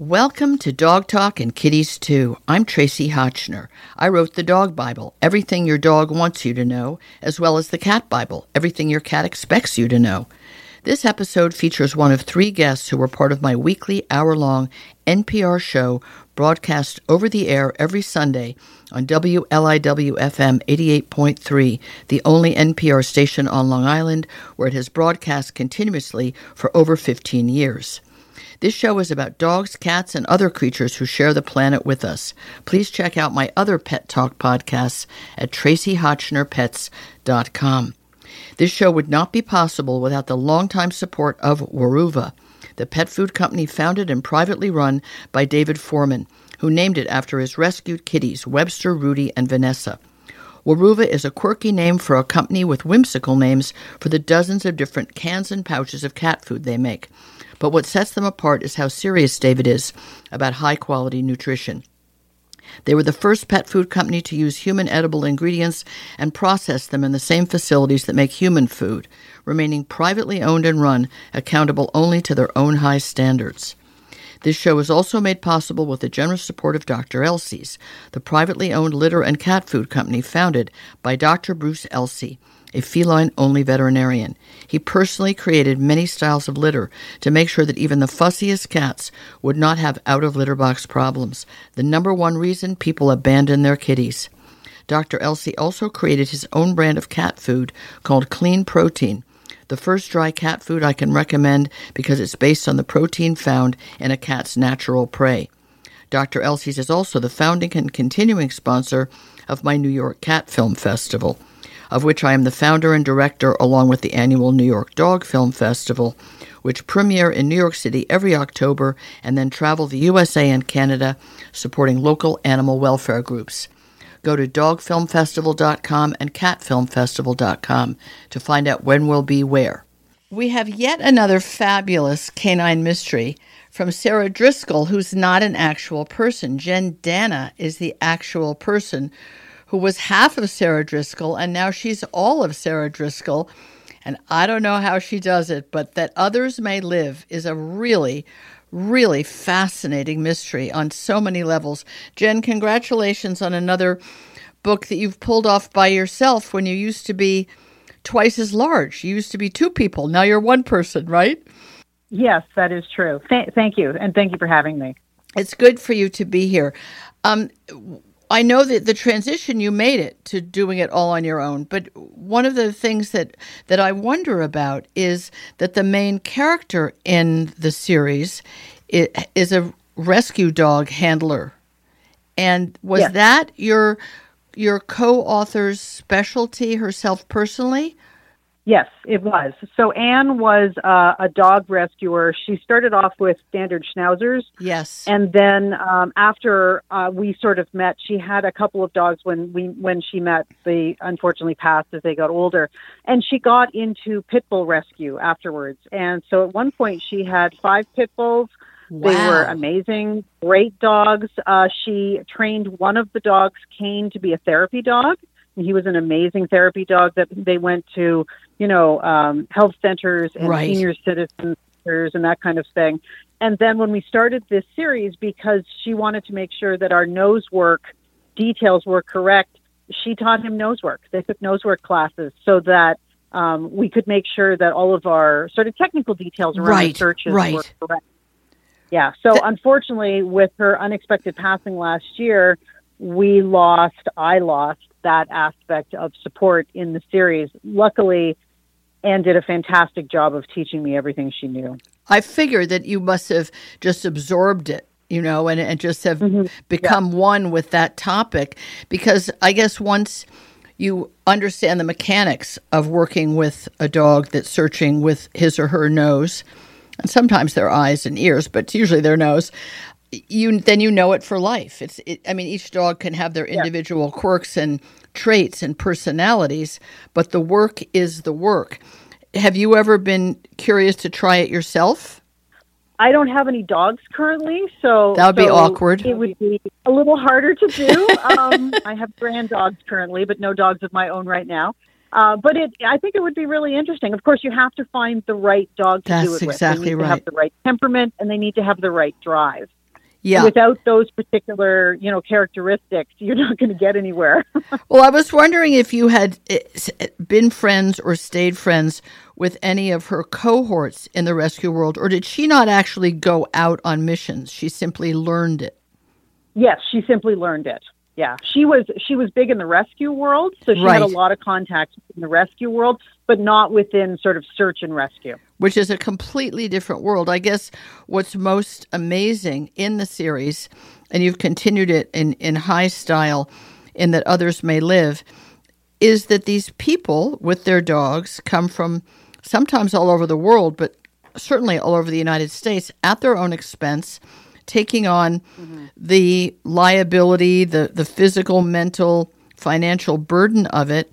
Welcome to Dog Talk and Kitties Too. I'm Tracie Hotchner. I wrote the Dog Bible, everything your dog wants you to know, as well as the Cat Bible, everything your cat expects you to know. This episode features one of three guests who were part of my weekly hour long NPR show broadcast over the air every Sunday on WLIW FM 88.3, the only NPR station on Long Island where it has broadcast continuously for over 15 years. This show is about dogs, cats, and other creatures who share the planet with us. Please check out my other Pet Talk podcasts at traciehotchnerpets.com. This show would not be possible without the longtime support of Weruva, the pet food company founded and privately run by David Forman, who named it after his rescued kitties, Webster, Rudy, and Vanessa. Weruva is a quirky name for a company with whimsical names for the dozens of different cans and pouches of cat food they make. But what sets them apart is how serious David is about high quality nutrition. They were the first pet food company to use human edible ingredients and process them in the same facilities that make human food, remaining privately owned and run, accountable only to their own high standards. This show is also made possible with the generous support of Dr. Elsey's, the privately owned litter and cat food company founded by Dr. Bruce Elsey, a feline only veterinarian. He personally created many styles of litter to make sure that even the fussiest cats would not have out of litter box problems, the number one reason people abandon their kitties. Dr. Elsey also created his own brand of cat food called Clean Protein, the first dry cat food I can recommend because it's based on the protein found in a cat's natural prey. Dr. Elsey's is also the founding and continuing sponsor of my New York Cat Film Festival of which I am the founder and director, along with the annual New York Dog Film Festival, which premiere in New York City every October and then travel the USA and Canada supporting local animal welfare groups. Go to dogfilmfestival.com and catfilmfestival.com to find out when we'll be where. We have yet another fabulous canine mystery from Sara Driscoll, who's not an actual person. Jen Danna is the actual person who was half of Sara Driscoll, and now she's all of Sara Driscoll. And I don't know how she does it, but that others may live is a really, really fascinating mystery on so many levels. Jen, congratulations on another book that you've pulled off by yourself when you used to be twice as large. You used to be two people. Now you're one person, right? Yes, that is true. Th- thank you. And thank you for having me. It's good for you to be here. Um, I know that the transition you made it to doing it all on your own, but one of the things that that I wonder about is that the main character in the series is a rescue dog handler. And was yes. that your your co-author's specialty herself personally? Yes, it was. So Ann was uh, a dog rescuer. She started off with standard schnauzers. Yes. And then um, after uh, we sort of met, she had a couple of dogs when we when she met. They unfortunately passed as they got older, and she got into pit bull rescue afterwards. And so at one point, she had five pit bulls. Wow. They were amazing, great dogs. Uh, she trained one of the dogs, Kane, to be a therapy dog. He was an amazing therapy dog that they went to, you know, um, health centers and right. senior citizens and that kind of thing. And then when we started this series, because she wanted to make sure that our nose work details were correct, she taught him nose work. They took nose work classes so that um, we could make sure that all of our sort of technical details around right, searches right. were correct. Yeah. So unfortunately, with her unexpected passing last year, we lost, I lost that aspect of support in the series. Luckily, Ann did a fantastic job of teaching me everything she knew. I figured that you must have just absorbed it, you know, and, and just have mm-hmm. become yeah. one with that topic. Because I guess once you understand the mechanics of working with a dog that's searching with his or her nose, and sometimes their eyes and ears, but usually their nose, you then you know it for life. It's it, I mean each dog can have their individual yeah. quirks and traits and personalities, but the work is the work. Have you ever been curious to try it yourself? I don't have any dogs currently, so that would so be awkward. It would be a little harder to do. um, I have grand dogs currently, but no dogs of my own right now. Uh, but it, I think it would be really interesting. Of course, you have to find the right dog to That's do it exactly with. They need right. to have the right temperament, and they need to have the right drive. Yeah. Without those particular, you know, characteristics, you're not going to get anywhere. well, I was wondering if you had eh, been friends or stayed friends with any of her cohorts in the rescue world, or did she not actually go out on missions? She simply learned it. Yes, she simply learned it. Yeah, she was she was big in the rescue world, so she right. had a lot of contacts in the rescue world, but not within sort of search and rescue, which is a completely different world. I guess what's most amazing in the series, and you've continued it in in high style, in that others may live, is that these people with their dogs come from sometimes all over the world, but certainly all over the United States at their own expense taking on mm-hmm. the liability, the, the physical, mental, financial burden of it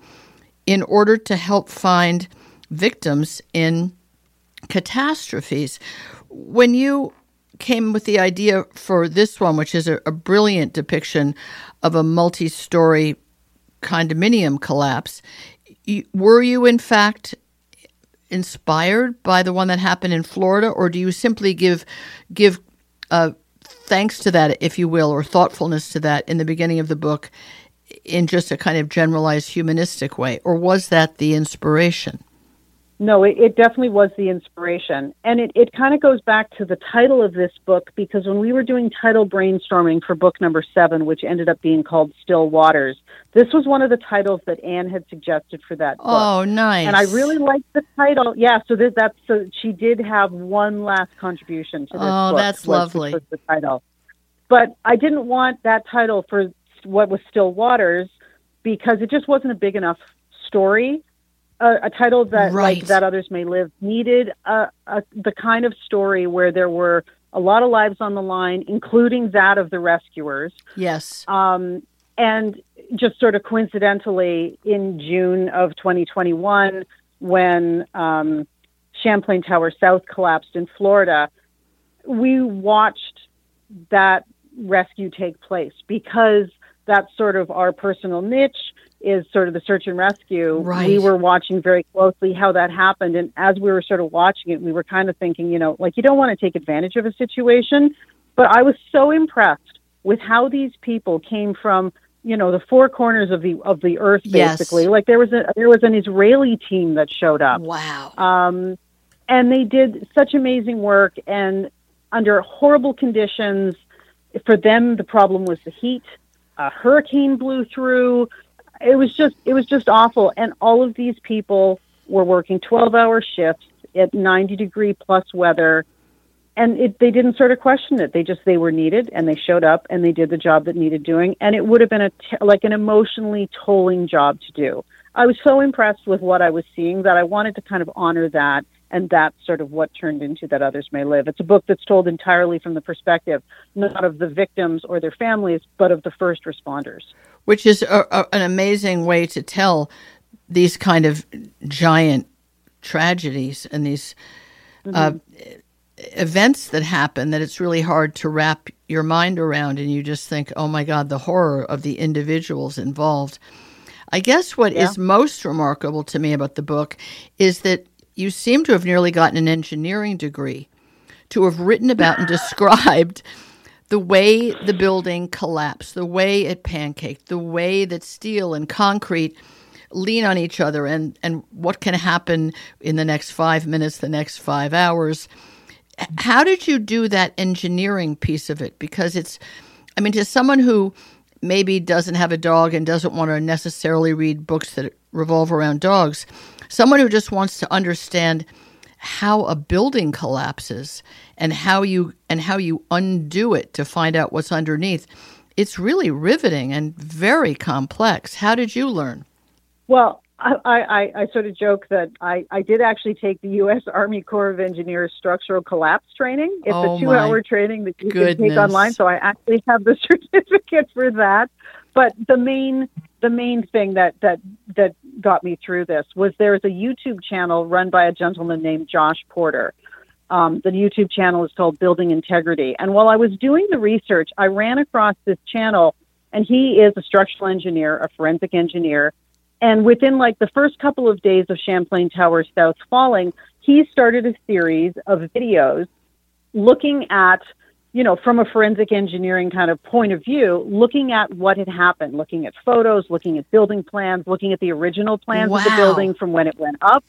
in order to help find victims in catastrophes. When you came with the idea for this one, which is a, a brilliant depiction of a multi story condominium collapse, were you in fact inspired by the one that happened in Florida, or do you simply give give uh, thanks to that, if you will, or thoughtfulness to that in the beginning of the book in just a kind of generalized humanistic way? Or was that the inspiration? No, it, it definitely was the inspiration. And it, it kind of goes back to the title of this book because when we were doing title brainstorming for book number seven, which ended up being called Still Waters, this was one of the titles that Ann had suggested for that book. Oh, nice. And I really liked the title. Yeah, so this, that's so she did have one last contribution to this oh, book. that's lovely. Was the title. But I didn't want that title for what was Still Waters because it just wasn't a big enough story a, a title that right. like that others may live needed a, a, the kind of story where there were a lot of lives on the line, including that of the rescuers. Yes. Um, and just sort of coincidentally, in June of 2021, when um, Champlain Tower South collapsed in Florida, we watched that rescue take place because that's sort of our personal niche is sort of the search and rescue. Right. We were watching very closely how that happened. And as we were sort of watching it, we were kind of thinking, you know, like you don't want to take advantage of a situation. But I was so impressed with how these people came from, you know, the four corners of the of the earth basically. Yes. Like there was a there was an Israeli team that showed up. Wow. Um and they did such amazing work and under horrible conditions. For them the problem was the heat. A hurricane blew through. It was just it was just awful. And all of these people were working 12 hour shifts at 90 degree plus weather. And it, they didn't sort of question it. They just they were needed and they showed up and they did the job that needed doing. And it would have been a t- like an emotionally tolling job to do. I was so impressed with what i was seeing that i wanted to kind of honor that and that's sort of what turned into that others may live it's a book that's told entirely from the perspective not of the victims or their families but of the first responders which is a, a, an amazing way to tell these kind of giant tragedies and these mm-hmm. uh, events that happen that it's really hard to wrap your mind around and you just think oh my god the horror of the individuals involved i guess what yeah. is most remarkable to me about the book is that you seem to have nearly gotten an engineering degree to have written about and described the way the building collapsed, the way it pancaked, the way that steel and concrete lean on each other, and, and what can happen in the next five minutes, the next five hours. How did you do that engineering piece of it? Because it's, I mean, to someone who maybe doesn't have a dog and doesn't want to necessarily read books that revolve around dogs, someone who just wants to understand how a building collapses and how you and how you undo it to find out what's underneath. It's really riveting and very complex. How did you learn? Well, I, I, I sort of joke that I, I did actually take the U.S. Army Corps of Engineers structural collapse training. It's oh a two hour training that you goodness. can take online. So I actually have the certificate for that. But the main the main thing that that that got me through this was there is a YouTube channel run by a gentleman named Josh Porter. Um, the YouTube channel is called Building Integrity. And while I was doing the research, I ran across this channel, and he is a structural engineer, a forensic engineer. And within like the first couple of days of Champlain Tower South falling, he started a series of videos looking at you know, from a forensic engineering kind of point of view, looking at what had happened, looking at photos, looking at building plans, looking at the original plans wow. of the building from when it went up.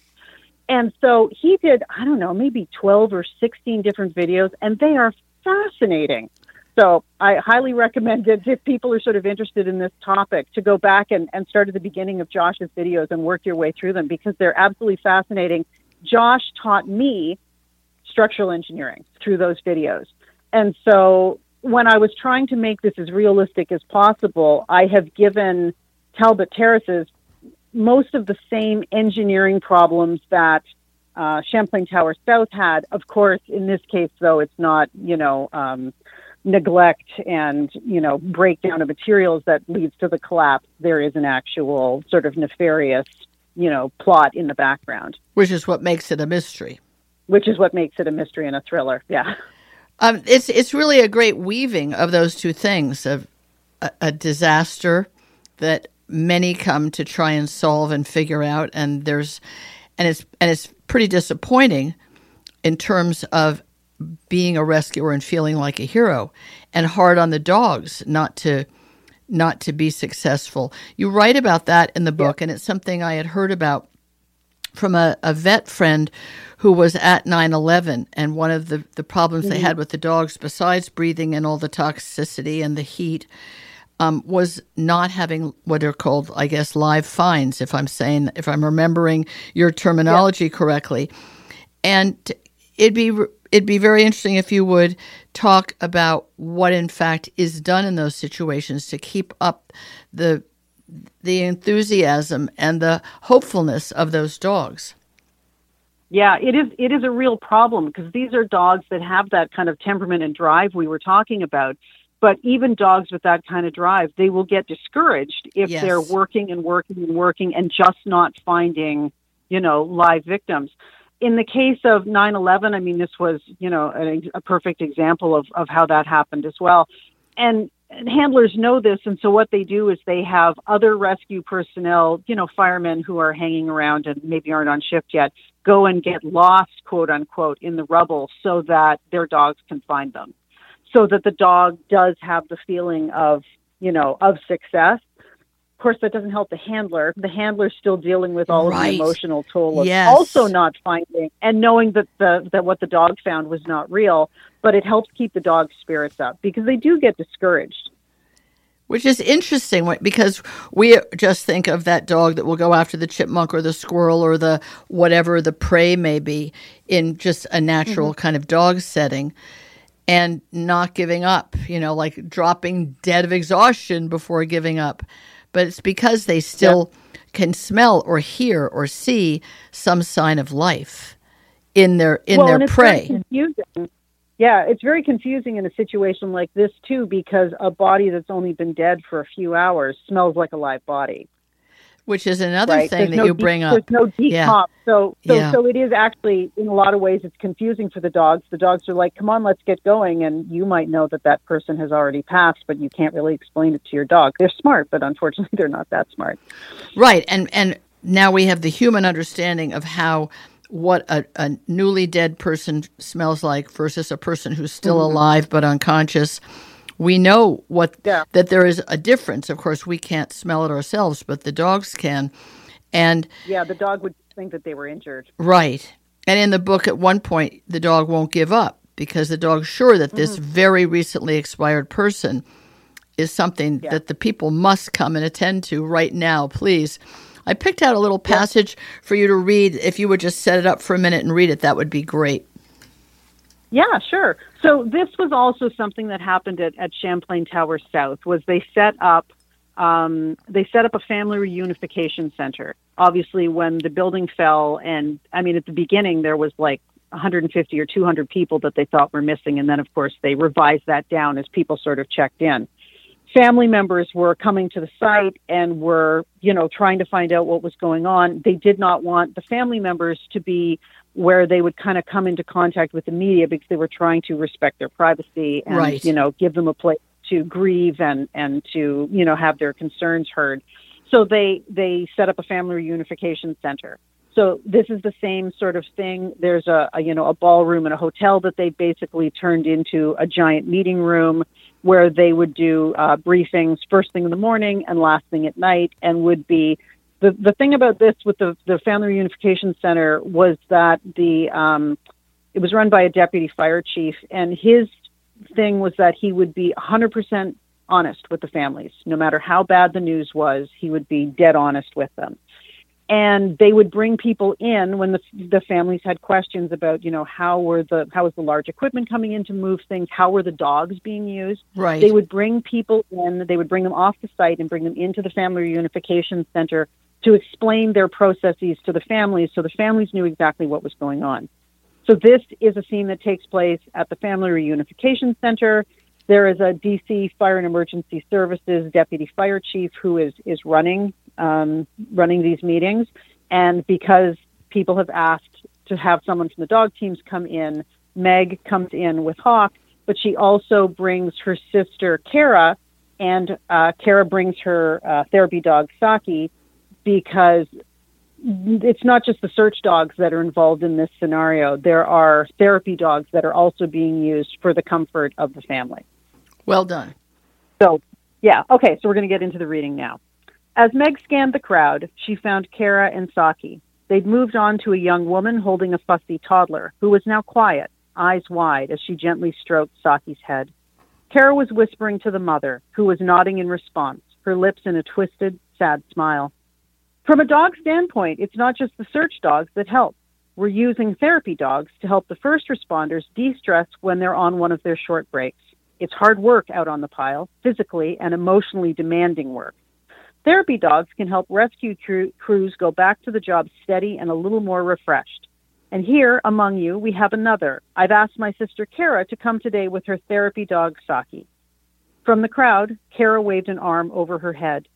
And so he did, I don't know, maybe 12 or 16 different videos, and they are fascinating. So I highly recommend it if people are sort of interested in this topic to go back and, and start at the beginning of Josh's videos and work your way through them because they're absolutely fascinating. Josh taught me structural engineering through those videos. And so when I was trying to make this as realistic as possible, I have given Talbot Terraces most of the same engineering problems that uh, Champlain Tower South had. Of course, in this case, though, it's not, you know, um, neglect and, you know, breakdown of materials that leads to the collapse. There is an actual sort of nefarious, you know, plot in the background. Which is what makes it a mystery. Which is what makes it a mystery and a thriller, yeah. Um, it's it's really a great weaving of those two things of a, a, disaster that many come to try and solve and figure out, and there's and it's and it's pretty disappointing in terms of being a rescuer and feeling like a hero, and hard on the dogs not to not to be successful. You write about that in the book, yeah. and it's something I had heard about from a, a vet friend who was at 9-11 and one of the, the problems mm-hmm. they had with the dogs besides breathing and all the toxicity and the heat um, was not having what are called i guess live finds if i'm saying if i'm remembering your terminology yeah. correctly and it'd be it'd be very interesting if you would talk about what in fact is done in those situations to keep up the the enthusiasm and the hopefulness of those dogs. Yeah, it is it is a real problem because these are dogs that have that kind of temperament and drive we were talking about. But even dogs with that kind of drive, they will get discouraged if yes. they're working and working and working and just not finding, you know, live victims. In the case of 9/11, I mean, this was, you know, a, a perfect example of of how that happened as well. And handlers know this, and so what they do is they have other rescue personnel, you know, firemen who are hanging around and maybe aren't on shift yet, go and get lost, quote unquote, in the rubble so that their dogs can find them. So that the dog does have the feeling of, you know, of success. Of course, that doesn't help the handler. The handler's still dealing with all right. of the emotional toll of yes. also not finding and knowing that the that what the dog found was not real but it helps keep the dog's spirits up because they do get discouraged. Which is interesting because we just think of that dog that will go after the chipmunk or the squirrel or the whatever the prey may be in just a natural mm-hmm. kind of dog setting and not giving up, you know, like dropping dead of exhaustion before giving up. But it's because they still yeah. can smell or hear or see some sign of life in their in well, their prey. Yeah, it's very confusing in a situation like this too, because a body that's only been dead for a few hours smells like a live body. Which is another right? thing there's that no you bring up. There's no decomp. Yeah. So, so, yeah. so it is actually, in a lot of ways, it's confusing for the dogs. The dogs are like, "Come on, let's get going," and you might know that that person has already passed, but you can't really explain it to your dog. They're smart, but unfortunately, they're not that smart. Right, and and now we have the human understanding of how what a, a, newly dead person smells like versus a person who's still mm-hmm. alive but unconscious. We know what yeah. that there is a difference. Of course, we can't smell it ourselves, but the dogs can. And yeah, the dog would think that they were injured. Right. And in the book, at one point, the dog won't give up because the dog's sure that this mm-hmm. very recently expired person is something yeah. that the people must come and attend to right now, please. I picked out a little passage for you to read. If you would just set it up for a minute and read it, that would be great. Yeah, sure. So this was also something that happened at, at Champlain Tower South. Was they set up um, they set up a family reunification center. Obviously, when the building fell, and I mean at the beginning there was like 150 or 200 people that they thought were missing, and then of course they revised that down as people sort of checked in family members were coming to the site and were, you know, trying to find out what was going on. They did not want the family members to be where they would kind of come into contact with the media because they were trying to respect their privacy and, right. you know, give them a place to grieve and, and to, you know, have their concerns heard. So they, they set up a family reunification center. So this is the same sort of thing. There's a, a you know a ballroom in a hotel that they basically turned into a giant meeting room where they would do uh, briefings first thing in the morning and last thing at night, and would be the the thing about this with the the Family Reunification Center was that the um, it was run by a deputy fire chief, and his thing was that he would be 100% honest with the families, no matter how bad the news was. He would be dead honest with them. And they would bring people in when the the families had questions about you know how were the how was the large equipment coming in to move things? How were the dogs being used? Right. They would bring people in they would bring them off the site and bring them into the family reunification center to explain their processes to the families so the families knew exactly what was going on so this is a scene that takes place at the family reunification center there is a DC Fire and Emergency Services deputy fire chief who is is running um, running these meetings. And because people have asked to have someone from the dog teams come in, Meg comes in with Hawk, but she also brings her sister Cara, and uh, Cara brings her uh, therapy dog Saki because it's not just the search dogs that are involved in this scenario. There are therapy dogs that are also being used for the comfort of the family. Well done. So, yeah, okay, so we're going to get into the reading now. As Meg scanned the crowd, she found Cara and Saki. They'd moved on to a young woman holding a fussy toddler, who was now quiet, eyes wide, as she gently stroked Saki's head. Cara was whispering to the mother, who was nodding in response, her lips in a twisted, sad smile. From a dog standpoint, it's not just the search dogs that help. We're using therapy dogs to help the first responders de stress when they're on one of their short breaks. It's hard work out on the pile, physically and emotionally demanding work. Therapy dogs can help rescue crews go back to the job steady and a little more refreshed. And here among you, we have another. I've asked my sister Cara to come today with her therapy dog, Saki. From the crowd, Cara waved an arm over her head.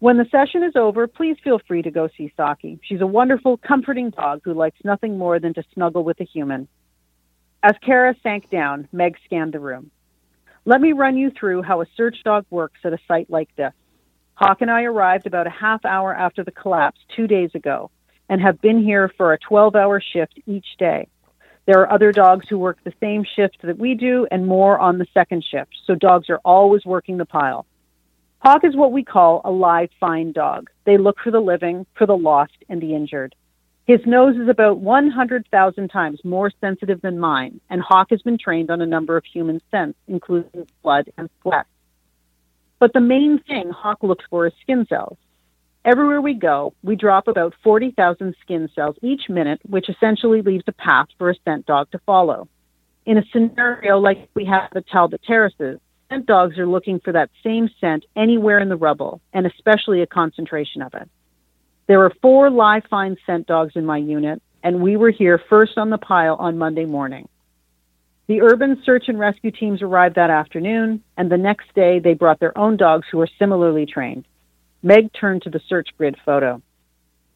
When the session is over, please feel free to go see Saki. She's a wonderful, comforting dog who likes nothing more than to snuggle with a human. As Cara sank down, Meg scanned the room. Let me run you through how a search dog works at a site like this. Hawk and I arrived about a half hour after the collapse two days ago and have been here for a 12 hour shift each day. There are other dogs who work the same shift that we do and more on the second shift, so dogs are always working the pile. Hawk is what we call a live find dog. They look for the living, for the lost, and the injured. His nose is about 100,000 times more sensitive than mine, and Hawk has been trained on a number of human scents, including blood and sweat. But the main thing Hawk looks for is skin cells. Everywhere we go, we drop about 40,000 skin cells each minute, which essentially leaves a path for a scent dog to follow. In a scenario like we have at Talbot Terraces, scent dogs are looking for that same scent anywhere in the rubble, and especially a concentration of it. There are four live find scent dogs in my unit, and we were here first on the pile on Monday morning. The urban search and rescue teams arrived that afternoon, and the next day they brought their own dogs who were similarly trained. Meg turned to the search grid photo.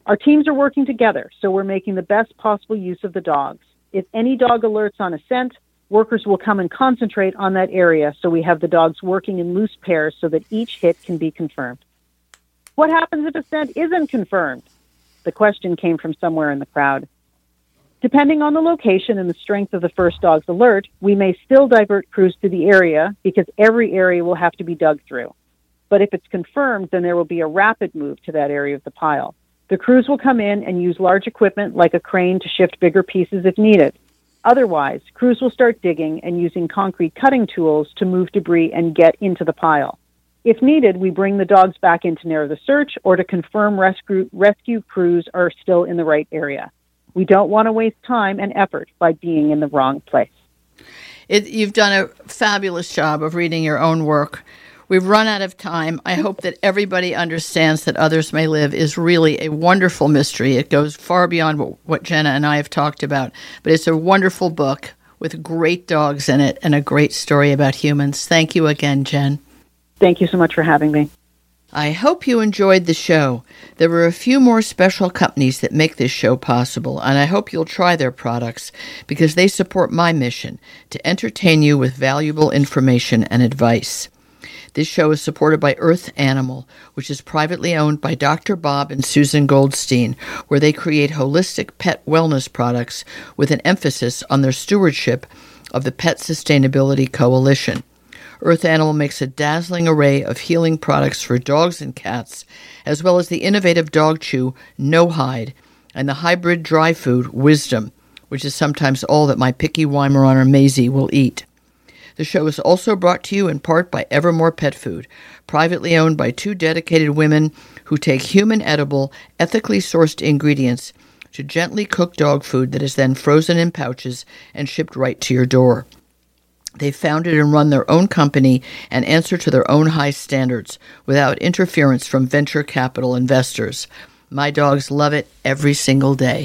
Our teams are working together, so we're making the best possible use of the dogs. If any dog alerts on a scent, workers will come and concentrate on that area so we have the dogs working in loose pairs so that each hit can be confirmed. What happens if a scent isn't confirmed? The question came from somewhere in the crowd. Depending on the location and the strength of the first dog's alert, we may still divert crews to the area because every area will have to be dug through. But if it's confirmed, then there will be a rapid move to that area of the pile. The crews will come in and use large equipment like a crane to shift bigger pieces if needed. Otherwise, crews will start digging and using concrete cutting tools to move debris and get into the pile. If needed, we bring the dogs back in to narrow the search or to confirm rescue, rescue crews are still in the right area. We don't want to waste time and effort by being in the wrong place. It, you've done a fabulous job of reading your own work. We've run out of time. I hope that everybody understands that Others May Live is really a wonderful mystery. It goes far beyond what, what Jenna and I have talked about, but it's a wonderful book with great dogs in it and a great story about humans. Thank you again, Jen. Thank you so much for having me. I hope you enjoyed the show. There are a few more special companies that make this show possible, and I hope you'll try their products because they support my mission to entertain you with valuable information and advice. This show is supported by Earth Animal, which is privately owned by Dr. Bob and Susan Goldstein, where they create holistic pet wellness products with an emphasis on their stewardship of the Pet Sustainability Coalition. Earth Animal makes a dazzling array of healing products for dogs and cats, as well as the innovative dog chew No Hide and the hybrid dry food Wisdom, which is sometimes all that my picky Weimaraner Maisie will eat. The show is also brought to you in part by Evermore Pet Food, privately owned by two dedicated women who take human edible, ethically sourced ingredients to gently cook dog food that is then frozen in pouches and shipped right to your door. They founded and run their own company and answer to their own high standards without interference from venture capital investors. My dogs love it every single day.